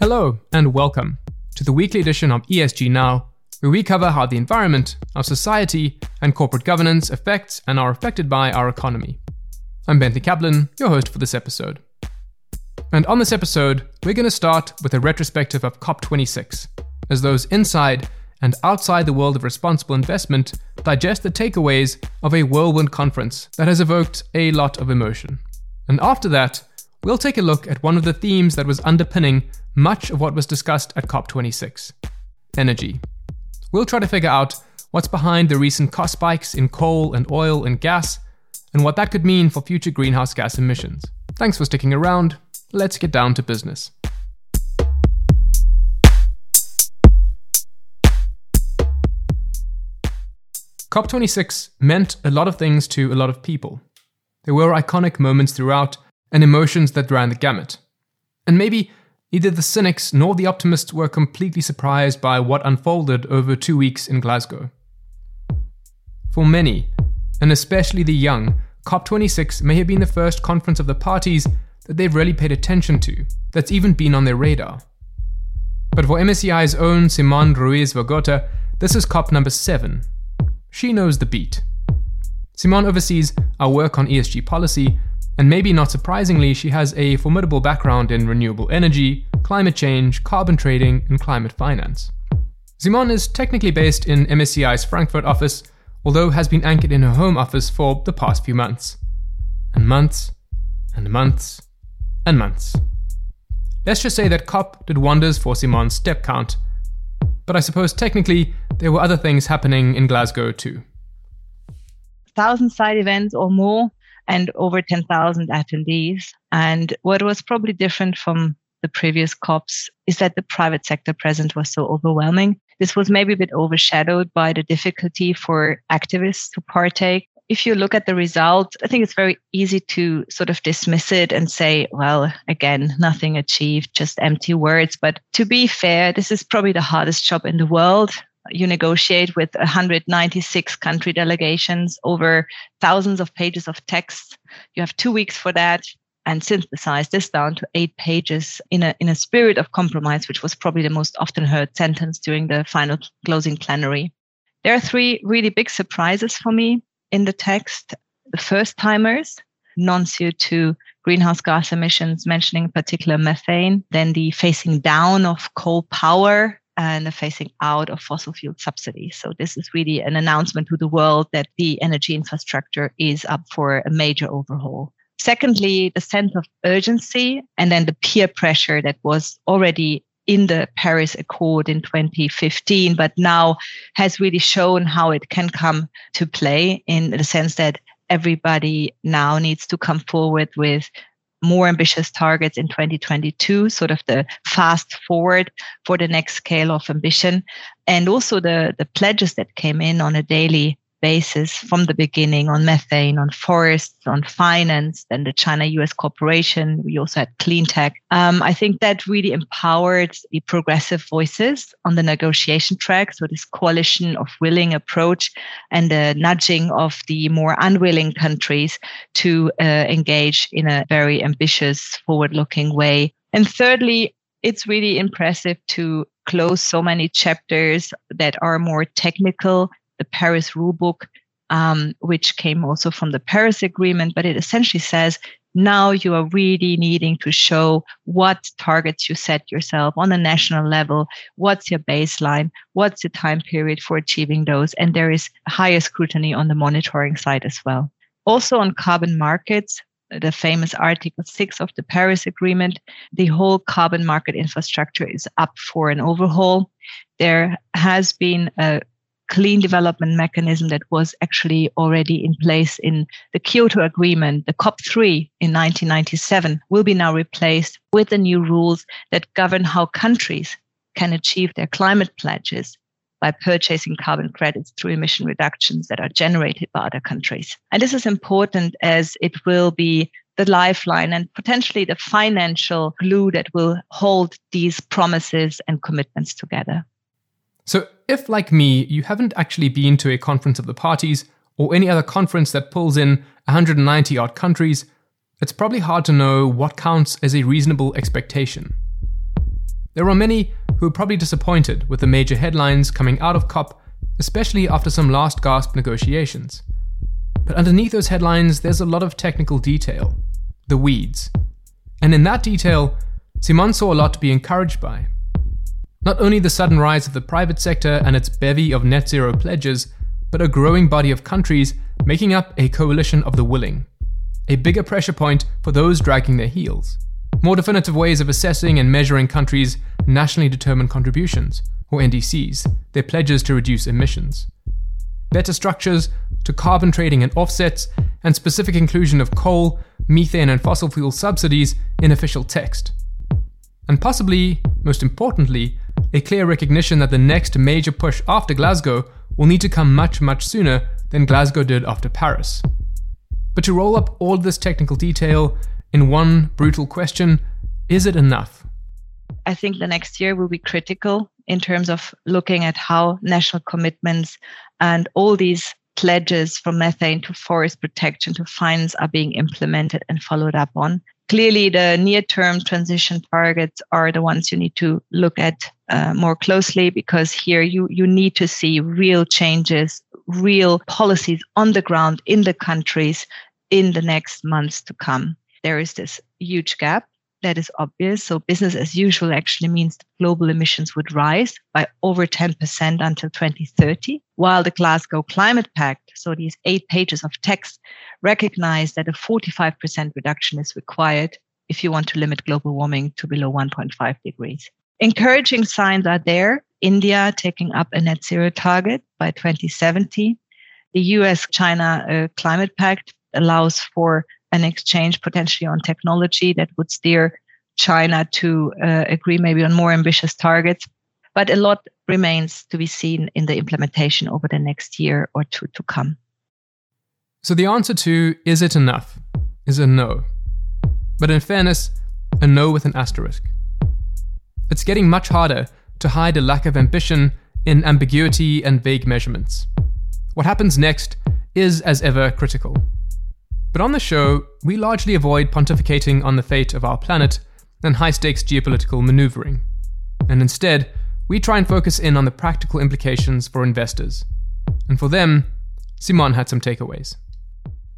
Hello, and welcome to the weekly edition of ESG Now, where we cover how the environment, our society, and corporate governance affects and are affected by our economy. I'm Bentley Kaplan, your host for this episode. And on this episode, we're going to start with a retrospective of COP26, as those inside and outside the world of responsible investment digest the takeaways of a whirlwind conference that has evoked a lot of emotion. And after that, we'll take a look at one of the themes that was underpinning much of what was discussed at COP26 energy. We'll try to figure out what's behind the recent cost spikes in coal and oil and gas, and what that could mean for future greenhouse gas emissions. Thanks for sticking around. Let's get down to business. COP26 meant a lot of things to a lot of people. There were iconic moments throughout and emotions that ran the gamut. And maybe neither the cynics nor the optimists were completely surprised by what unfolded over two weeks in Glasgow. For many, and especially the young, COP26 may have been the first conference of the parties that they've really paid attention to, that's even been on their radar. But for MSCI's own Simone Ruiz Vergote, this is COP number 7. She knows the beat. Simone oversees our work on ESG policy and maybe not surprisingly, she has a formidable background in renewable energy, climate change, carbon trading, and climate finance. Simone is technically based in MSCI's Frankfurt office, although has been anchored in her home office for the past few months. And months, and months, and months. Let's just say that COP did wonders for Simone's step count, but I suppose technically there were other things happening in Glasgow too. Thousand side events or more and over 10,000 attendees. And what was probably different from the previous COPs is that the private sector presence was so overwhelming. This was maybe a bit overshadowed by the difficulty for activists to partake. If you look at the results, I think it's very easy to sort of dismiss it and say, well, again, nothing achieved, just empty words. But to be fair, this is probably the hardest job in the world you negotiate with 196 country delegations over thousands of pages of text. You have two weeks for that and synthesize this down to eight pages in a, in a spirit of compromise, which was probably the most often heard sentence during the final closing plenary. There are three really big surprises for me in the text. The first timers, non CO2 greenhouse gas emissions, mentioning in particular methane, then the facing down of coal power and the phasing out of fossil fuel subsidies. So this is really an announcement to the world that the energy infrastructure is up for a major overhaul. Secondly, the sense of urgency and then the peer pressure that was already in the Paris Accord in 2015, but now has really shown how it can come to play in the sense that everybody now needs to come forward with more ambitious targets in 2022, sort of the fast forward for the next scale of ambition. And also the, the pledges that came in on a daily basis from the beginning on methane, on forests, on finance, then the China US cooperation. We also had clean tech. Um, I think that really empowered the progressive voices on the negotiation track. So, this coalition of willing approach and the nudging of the more unwilling countries to uh, engage in a very ambitious, forward looking way. And thirdly, it's really impressive to close so many chapters that are more technical the Paris Rulebook, um, which came also from the Paris Agreement, but it essentially says now you are really needing to show what targets you set yourself on a national level, what's your baseline, what's the time period for achieving those, and there is higher scrutiny on the monitoring side as well. Also on carbon markets, the famous Article 6 of the Paris Agreement, the whole carbon market infrastructure is up for an overhaul. There has been a clean development mechanism that was actually already in place in the Kyoto Agreement, the COP3 in 1997, will be now replaced with the new rules that govern how countries can achieve their climate pledges by purchasing carbon credits through emission reductions that are generated by other countries. And this is important as it will be the lifeline and potentially the financial glue that will hold these promises and commitments together. So, if, like me, you haven't actually been to a conference of the parties or any other conference that pulls in 190 odd countries, it's probably hard to know what counts as a reasonable expectation. There are many who are probably disappointed with the major headlines coming out of COP, especially after some last gasp negotiations. But underneath those headlines, there's a lot of technical detail the weeds. And in that detail, Simon saw a lot to be encouraged by. Not only the sudden rise of the private sector and its bevy of net zero pledges, but a growing body of countries making up a coalition of the willing. A bigger pressure point for those dragging their heels. More definitive ways of assessing and measuring countries' nationally determined contributions, or NDCs, their pledges to reduce emissions. Better structures to carbon trading and offsets, and specific inclusion of coal, methane, and fossil fuel subsidies in official text. And possibly, most importantly, a clear recognition that the next major push after Glasgow will need to come much, much sooner than Glasgow did after Paris. But to roll up all this technical detail in one brutal question is it enough? I think the next year will be critical in terms of looking at how national commitments and all these pledges from methane to forest protection to fines are being implemented and followed up on. Clearly, the near term transition targets are the ones you need to look at uh, more closely because here you, you need to see real changes, real policies on the ground in the countries in the next months to come. There is this huge gap that is obvious. So business as usual actually means that global emissions would rise by over 10% until 2030, while the Glasgow Climate Pact, so these eight pages of text, recognize that a 45% reduction is required if you want to limit global warming to below 1.5 degrees. Encouraging signs are there. India taking up a net zero target by 2070. The US China uh, Climate Pact allows for an exchange potentially on technology that would steer China to uh, agree maybe on more ambitious targets. But a lot remains to be seen in the implementation over the next year or two to come. So the answer to is it enough is a no. But in fairness, a no with an asterisk. It's getting much harder to hide a lack of ambition in ambiguity and vague measurements. What happens next is, as ever, critical. But on the show, we largely avoid pontificating on the fate of our planet and high stakes geopolitical maneuvering. And instead, we try and focus in on the practical implications for investors. And for them, Simon had some takeaways.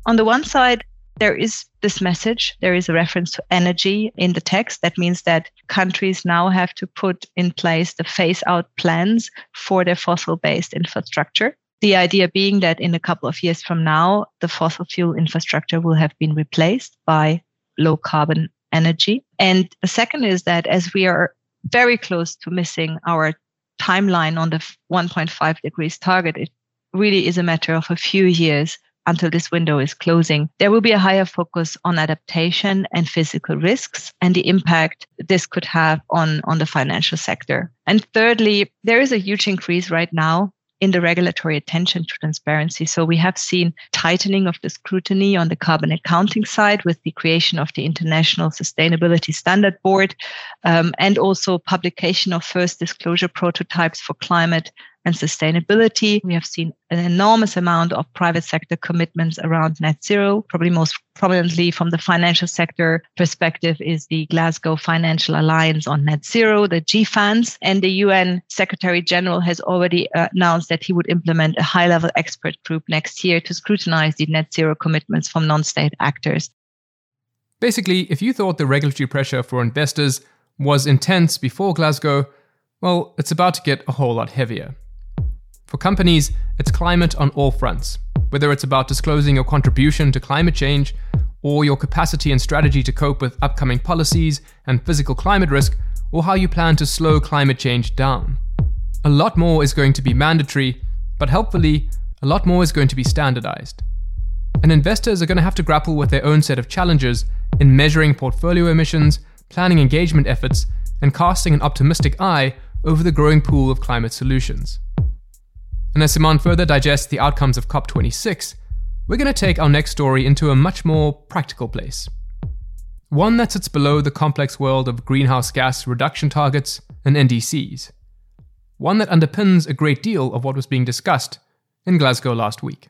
On the one side, there is this message. There is a reference to energy in the text. That means that countries now have to put in place the phase out plans for their fossil based infrastructure. The idea being that in a couple of years from now, the fossil fuel infrastructure will have been replaced by low carbon energy. And the second is that as we are very close to missing our timeline on the 1.5 degrees target, it really is a matter of a few years until this window is closing. There will be a higher focus on adaptation and physical risks and the impact this could have on, on the financial sector. And thirdly, there is a huge increase right now in the regulatory attention to transparency. So we have seen tightening of the scrutiny on the carbon accounting side with the creation of the International Sustainability Standard Board um, and also publication of first disclosure prototypes for climate and sustainability. We have seen an enormous amount of private sector commitments around net zero. Probably most prominently from the financial sector perspective is the Glasgow Financial Alliance on Net Zero, the GFANZ. And the UN Secretary General has already uh, announced that he would implement a high level expert group next year to scrutinize the net zero commitments from non state actors. Basically, if you thought the regulatory pressure for investors was intense before Glasgow, well, it's about to get a whole lot heavier. For companies, it's climate on all fronts, whether it's about disclosing your contribution to climate change or your capacity and strategy to cope with upcoming policies and physical climate risk, or how you plan to slow climate change down. A lot more is going to be mandatory, but helpfully, a lot more is going to be standardized. And investors are going to have to grapple with their own set of challenges in measuring portfolio emissions, planning engagement efforts, and casting an optimistic eye over the growing pool of climate solutions. And as Simon further digests the outcomes of COP26, we're going to take our next story into a much more practical place. One that sits below the complex world of greenhouse gas reduction targets and NDCs. One that underpins a great deal of what was being discussed in Glasgow last week.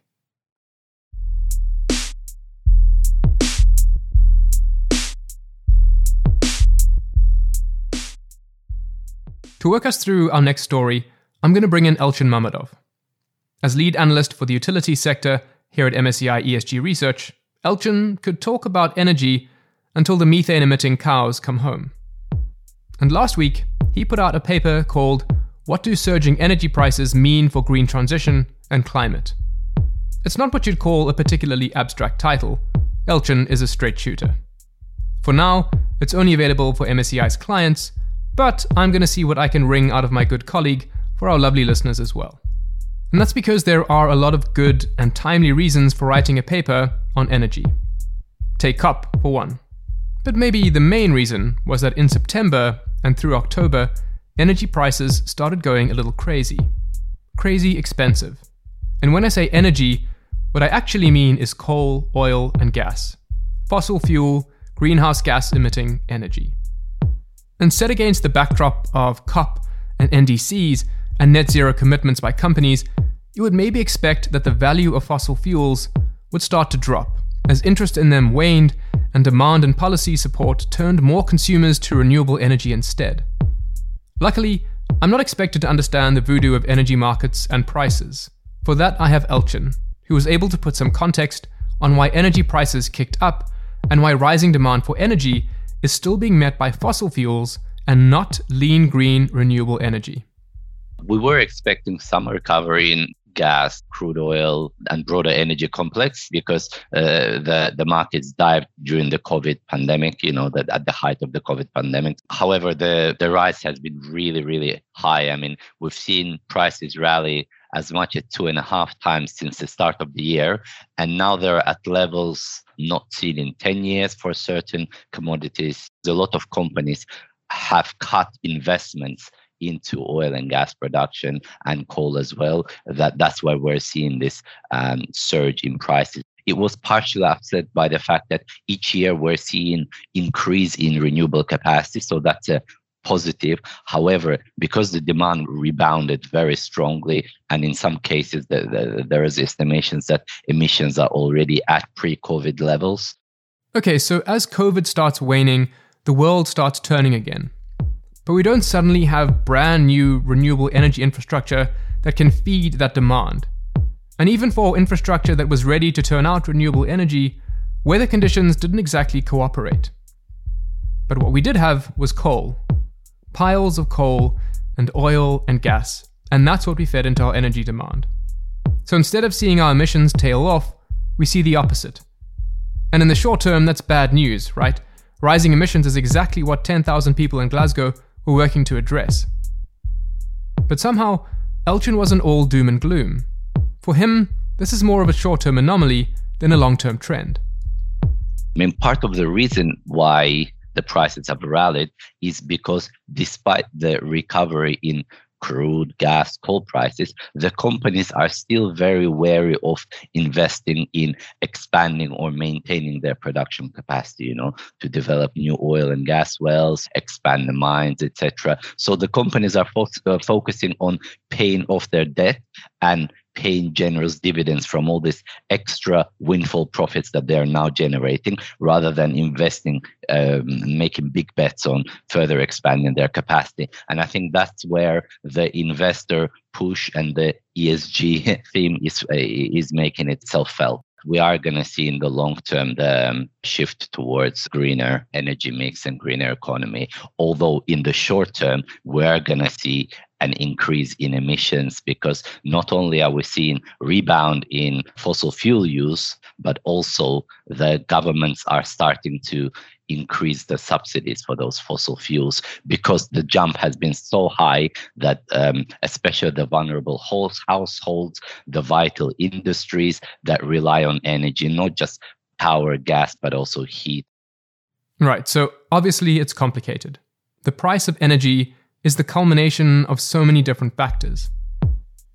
To work us through our next story, I'm going to bring in Elchin Mammadov. As lead analyst for the utility sector here at MSCI ESG Research, Elchin could talk about energy until the methane emitting cows come home. And last week, he put out a paper called What Do Surging Energy Prices Mean for Green Transition and Climate? It's not what you'd call a particularly abstract title. Elchin is a straight shooter. For now, it's only available for MSCI's clients, but I'm going to see what I can wring out of my good colleague for our lovely listeners as well. And that's because there are a lot of good and timely reasons for writing a paper on energy. Take COP, for one. But maybe the main reason was that in September and through October, energy prices started going a little crazy. Crazy expensive. And when I say energy, what I actually mean is coal, oil, and gas. Fossil fuel, greenhouse gas emitting energy. And set against the backdrop of COP and NDCs and net zero commitments by companies, you would maybe expect that the value of fossil fuels would start to drop as interest in them waned and demand and policy support turned more consumers to renewable energy instead. Luckily, I'm not expected to understand the voodoo of energy markets and prices. For that, I have Elchin, who was able to put some context on why energy prices kicked up and why rising demand for energy is still being met by fossil fuels and not lean green renewable energy. We were expecting some recovery in gas, crude oil, and broader energy complex because uh, the the markets dived during the COVID pandemic. You know that at the height of the COVID pandemic. However, the the rise has been really really high. I mean, we've seen prices rally as much as two and a half times since the start of the year, and now they're at levels not seen in 10 years for certain commodities. A lot of companies have cut investments into oil and gas production and coal as well. That that's why we're seeing this um, surge in prices. It was partially offset by the fact that each year we're seeing increase in renewable capacity, so that's a positive. However, because the demand rebounded very strongly, and in some cases the, the, there is estimations that emissions are already at pre-COVID levels. Okay, so as COVID starts waning, the world starts turning again. But we don't suddenly have brand new renewable energy infrastructure that can feed that demand. And even for infrastructure that was ready to turn out renewable energy, weather conditions didn't exactly cooperate. But what we did have was coal piles of coal and oil and gas, and that's what we fed into our energy demand. So instead of seeing our emissions tail off, we see the opposite. And in the short term, that's bad news, right? Rising emissions is exactly what 10,000 people in Glasgow were working to address. But somehow, Elchin wasn't all doom and gloom. For him, this is more of a short term anomaly than a long term trend. I mean, part of the reason why the prices have rallied is because despite the recovery in crude, gas, coal prices, the companies are still very wary of investing in expanding or maintaining their production capacity, you know, to develop new oil and gas wells, expand the mines, etc. So the companies are fo- uh, focusing on paying off their debt and paying generous dividends from all these extra windfall profits that they are now generating rather than investing um, making big bets on further expanding their capacity. And i think that's where the investor push and the esg theme is uh, is making itself felt we are going to see in the long term the um, shift towards greener energy mix and greener economy. Although in the short term, we are going to see an increase in emissions because not only are we seeing rebound in fossil fuel use, but also the governments are starting to increase the subsidies for those fossil fuels because the jump has been so high that um, especially the vulnerable households, the vital industries that rely on energy, not just power, gas, but also heat. Right. So obviously it's complicated. The price of energy is the culmination of so many different factors.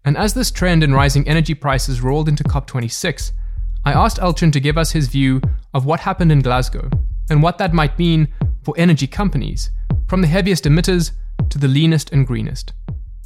And as this trend in rising energy prices rolled into COP26, I asked Elchin to give us his view of what happened in Glasgow and what that might mean for energy companies, from the heaviest emitters to the leanest and greenest.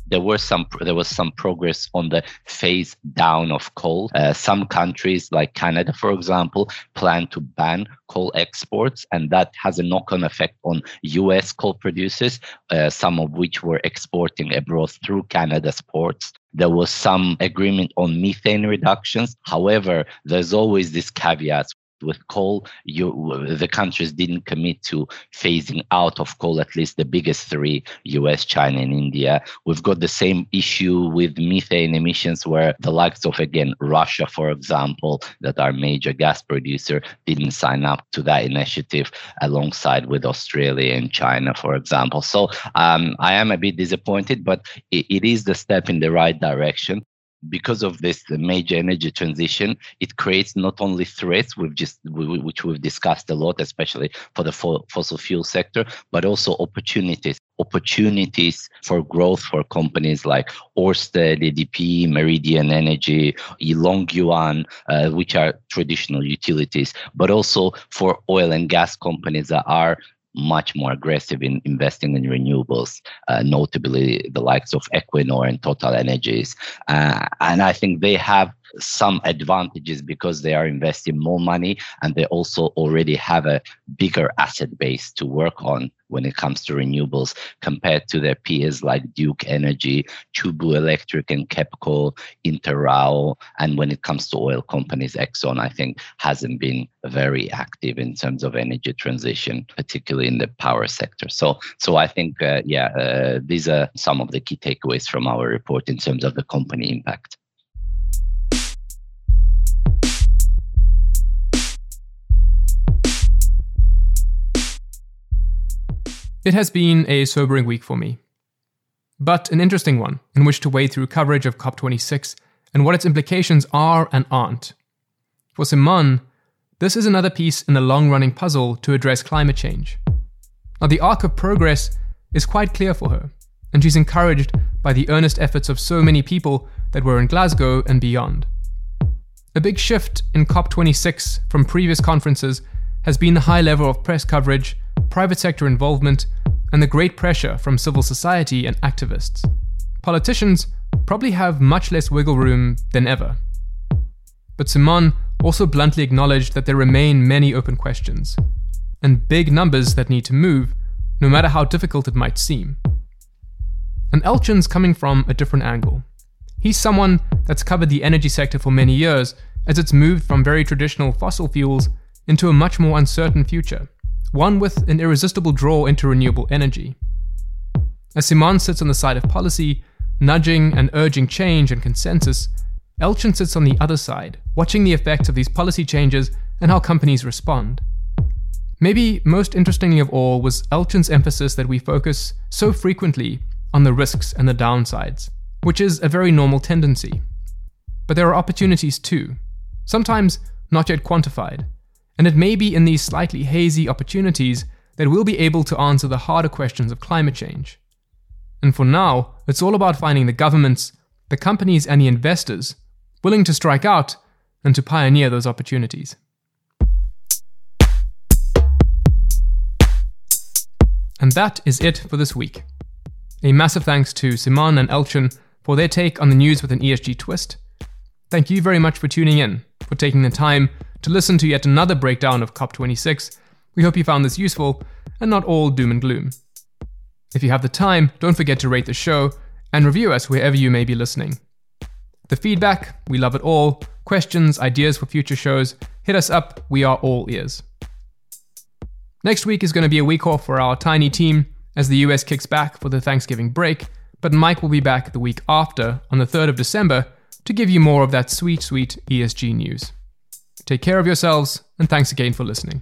there were some there was some progress on the phase down of coal. Uh, some countries like Canada, for example, plan to ban coal exports, and that has a knock-on effect on U.S. coal producers, uh, some of which were exporting abroad through Canada's ports. There was some agreement on methane reductions. However, there's always this caveat with coal, you, the countries didn't commit to phasing out of coal, at least the biggest three, US, China, and India. We've got the same issue with methane emissions, where the likes of, again, Russia, for example, that our major gas producer, didn't sign up to that initiative alongside with Australia and China, for example. So um, I am a bit disappointed, but it, it is the step in the right direction because of this major energy transition, it creates not only threats, we've just which we've discussed a lot, especially for the fossil fuel sector, but also opportunities. Opportunities for growth for companies like Orsted, EDP, Meridian Energy, Yulong uh, which are traditional utilities, but also for oil and gas companies that are much more aggressive in investing in renewables, uh, notably the likes of Equinor and Total Energies. Uh, and I think they have some advantages because they are investing more money and they also already have a bigger asset base to work on when it comes to renewables compared to their peers like Duke Energy, Chubu Electric, and KEPCO, Interral. And when it comes to oil companies, Exxon, I think, hasn't been very active in terms of energy transition, particularly in the power sector. So, so I think, uh, yeah, uh, these are some of the key takeaways from our report in terms of the company impact. It has been a sobering week for me, but an interesting one in which to wade through coverage of COP26 and what its implications are and aren't. For Simone, this is another piece in the long running puzzle to address climate change. Now, the arc of progress is quite clear for her, and she's encouraged by the earnest efforts of so many people that were in Glasgow and beyond. A big shift in COP26 from previous conferences has been the high level of press coverage private sector involvement, and the great pressure from civil society and activists. Politicians probably have much less wiggle room than ever. But Simone also bluntly acknowledged that there remain many open questions, and big numbers that need to move, no matter how difficult it might seem. And Elchin's coming from a different angle. He's someone that's covered the energy sector for many years as it's moved from very traditional fossil fuels into a much more uncertain future one with an irresistible draw into renewable energy. As Simon sits on the side of policy, nudging and urging change and consensus, Elchin sits on the other side, watching the effects of these policy changes and how companies respond. Maybe most interestingly of all was Elchin's emphasis that we focus so frequently on the risks and the downsides, which is a very normal tendency. But there are opportunities too, sometimes not yet quantified, and it may be in these slightly hazy opportunities that we'll be able to answer the harder questions of climate change. And for now, it's all about finding the governments, the companies, and the investors willing to strike out and to pioneer those opportunities. And that is it for this week. A massive thanks to Simone and Elchin for their take on the news with an ESG twist. Thank you very much for tuning in, for taking the time to listen to yet another breakdown of COP26. We hope you found this useful and not all doom and gloom. If you have the time, don't forget to rate the show and review us wherever you may be listening. The feedback, we love it all. Questions, ideas for future shows, hit us up. We are all ears. Next week is going to be a week off for our tiny team as the US kicks back for the Thanksgiving break, but Mike will be back the week after, on the 3rd of December, to give you more of that sweet, sweet ESG news. Take care of yourselves, and thanks again for listening.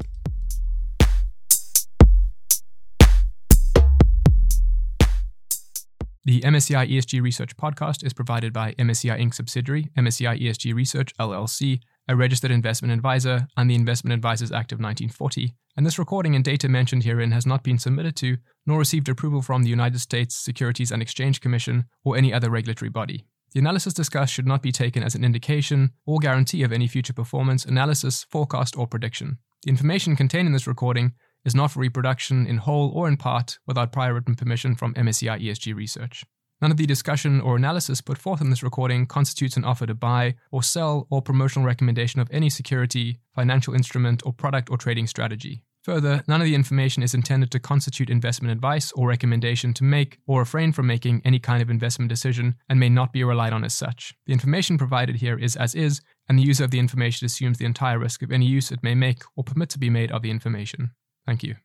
The MSCI ESG Research podcast is provided by MSCI Inc. subsidiary, MSCI ESG Research LLC, a registered investment advisor, and the Investment Advisors Act of 1940. And this recording and data mentioned herein has not been submitted to nor received approval from the United States Securities and Exchange Commission or any other regulatory body. The analysis discussed should not be taken as an indication or guarantee of any future performance, analysis, forecast, or prediction. The information contained in this recording is not for reproduction in whole or in part without prior written permission from MSCI ESG Research. None of the discussion or analysis put forth in this recording constitutes an offer to buy or sell or promotional recommendation of any security, financial instrument, or product or trading strategy. Further, none of the information is intended to constitute investment advice or recommendation to make or refrain from making any kind of investment decision and may not be relied on as such. The information provided here is as is, and the user of the information assumes the entire risk of any use it may make or permit to be made of the information. Thank you.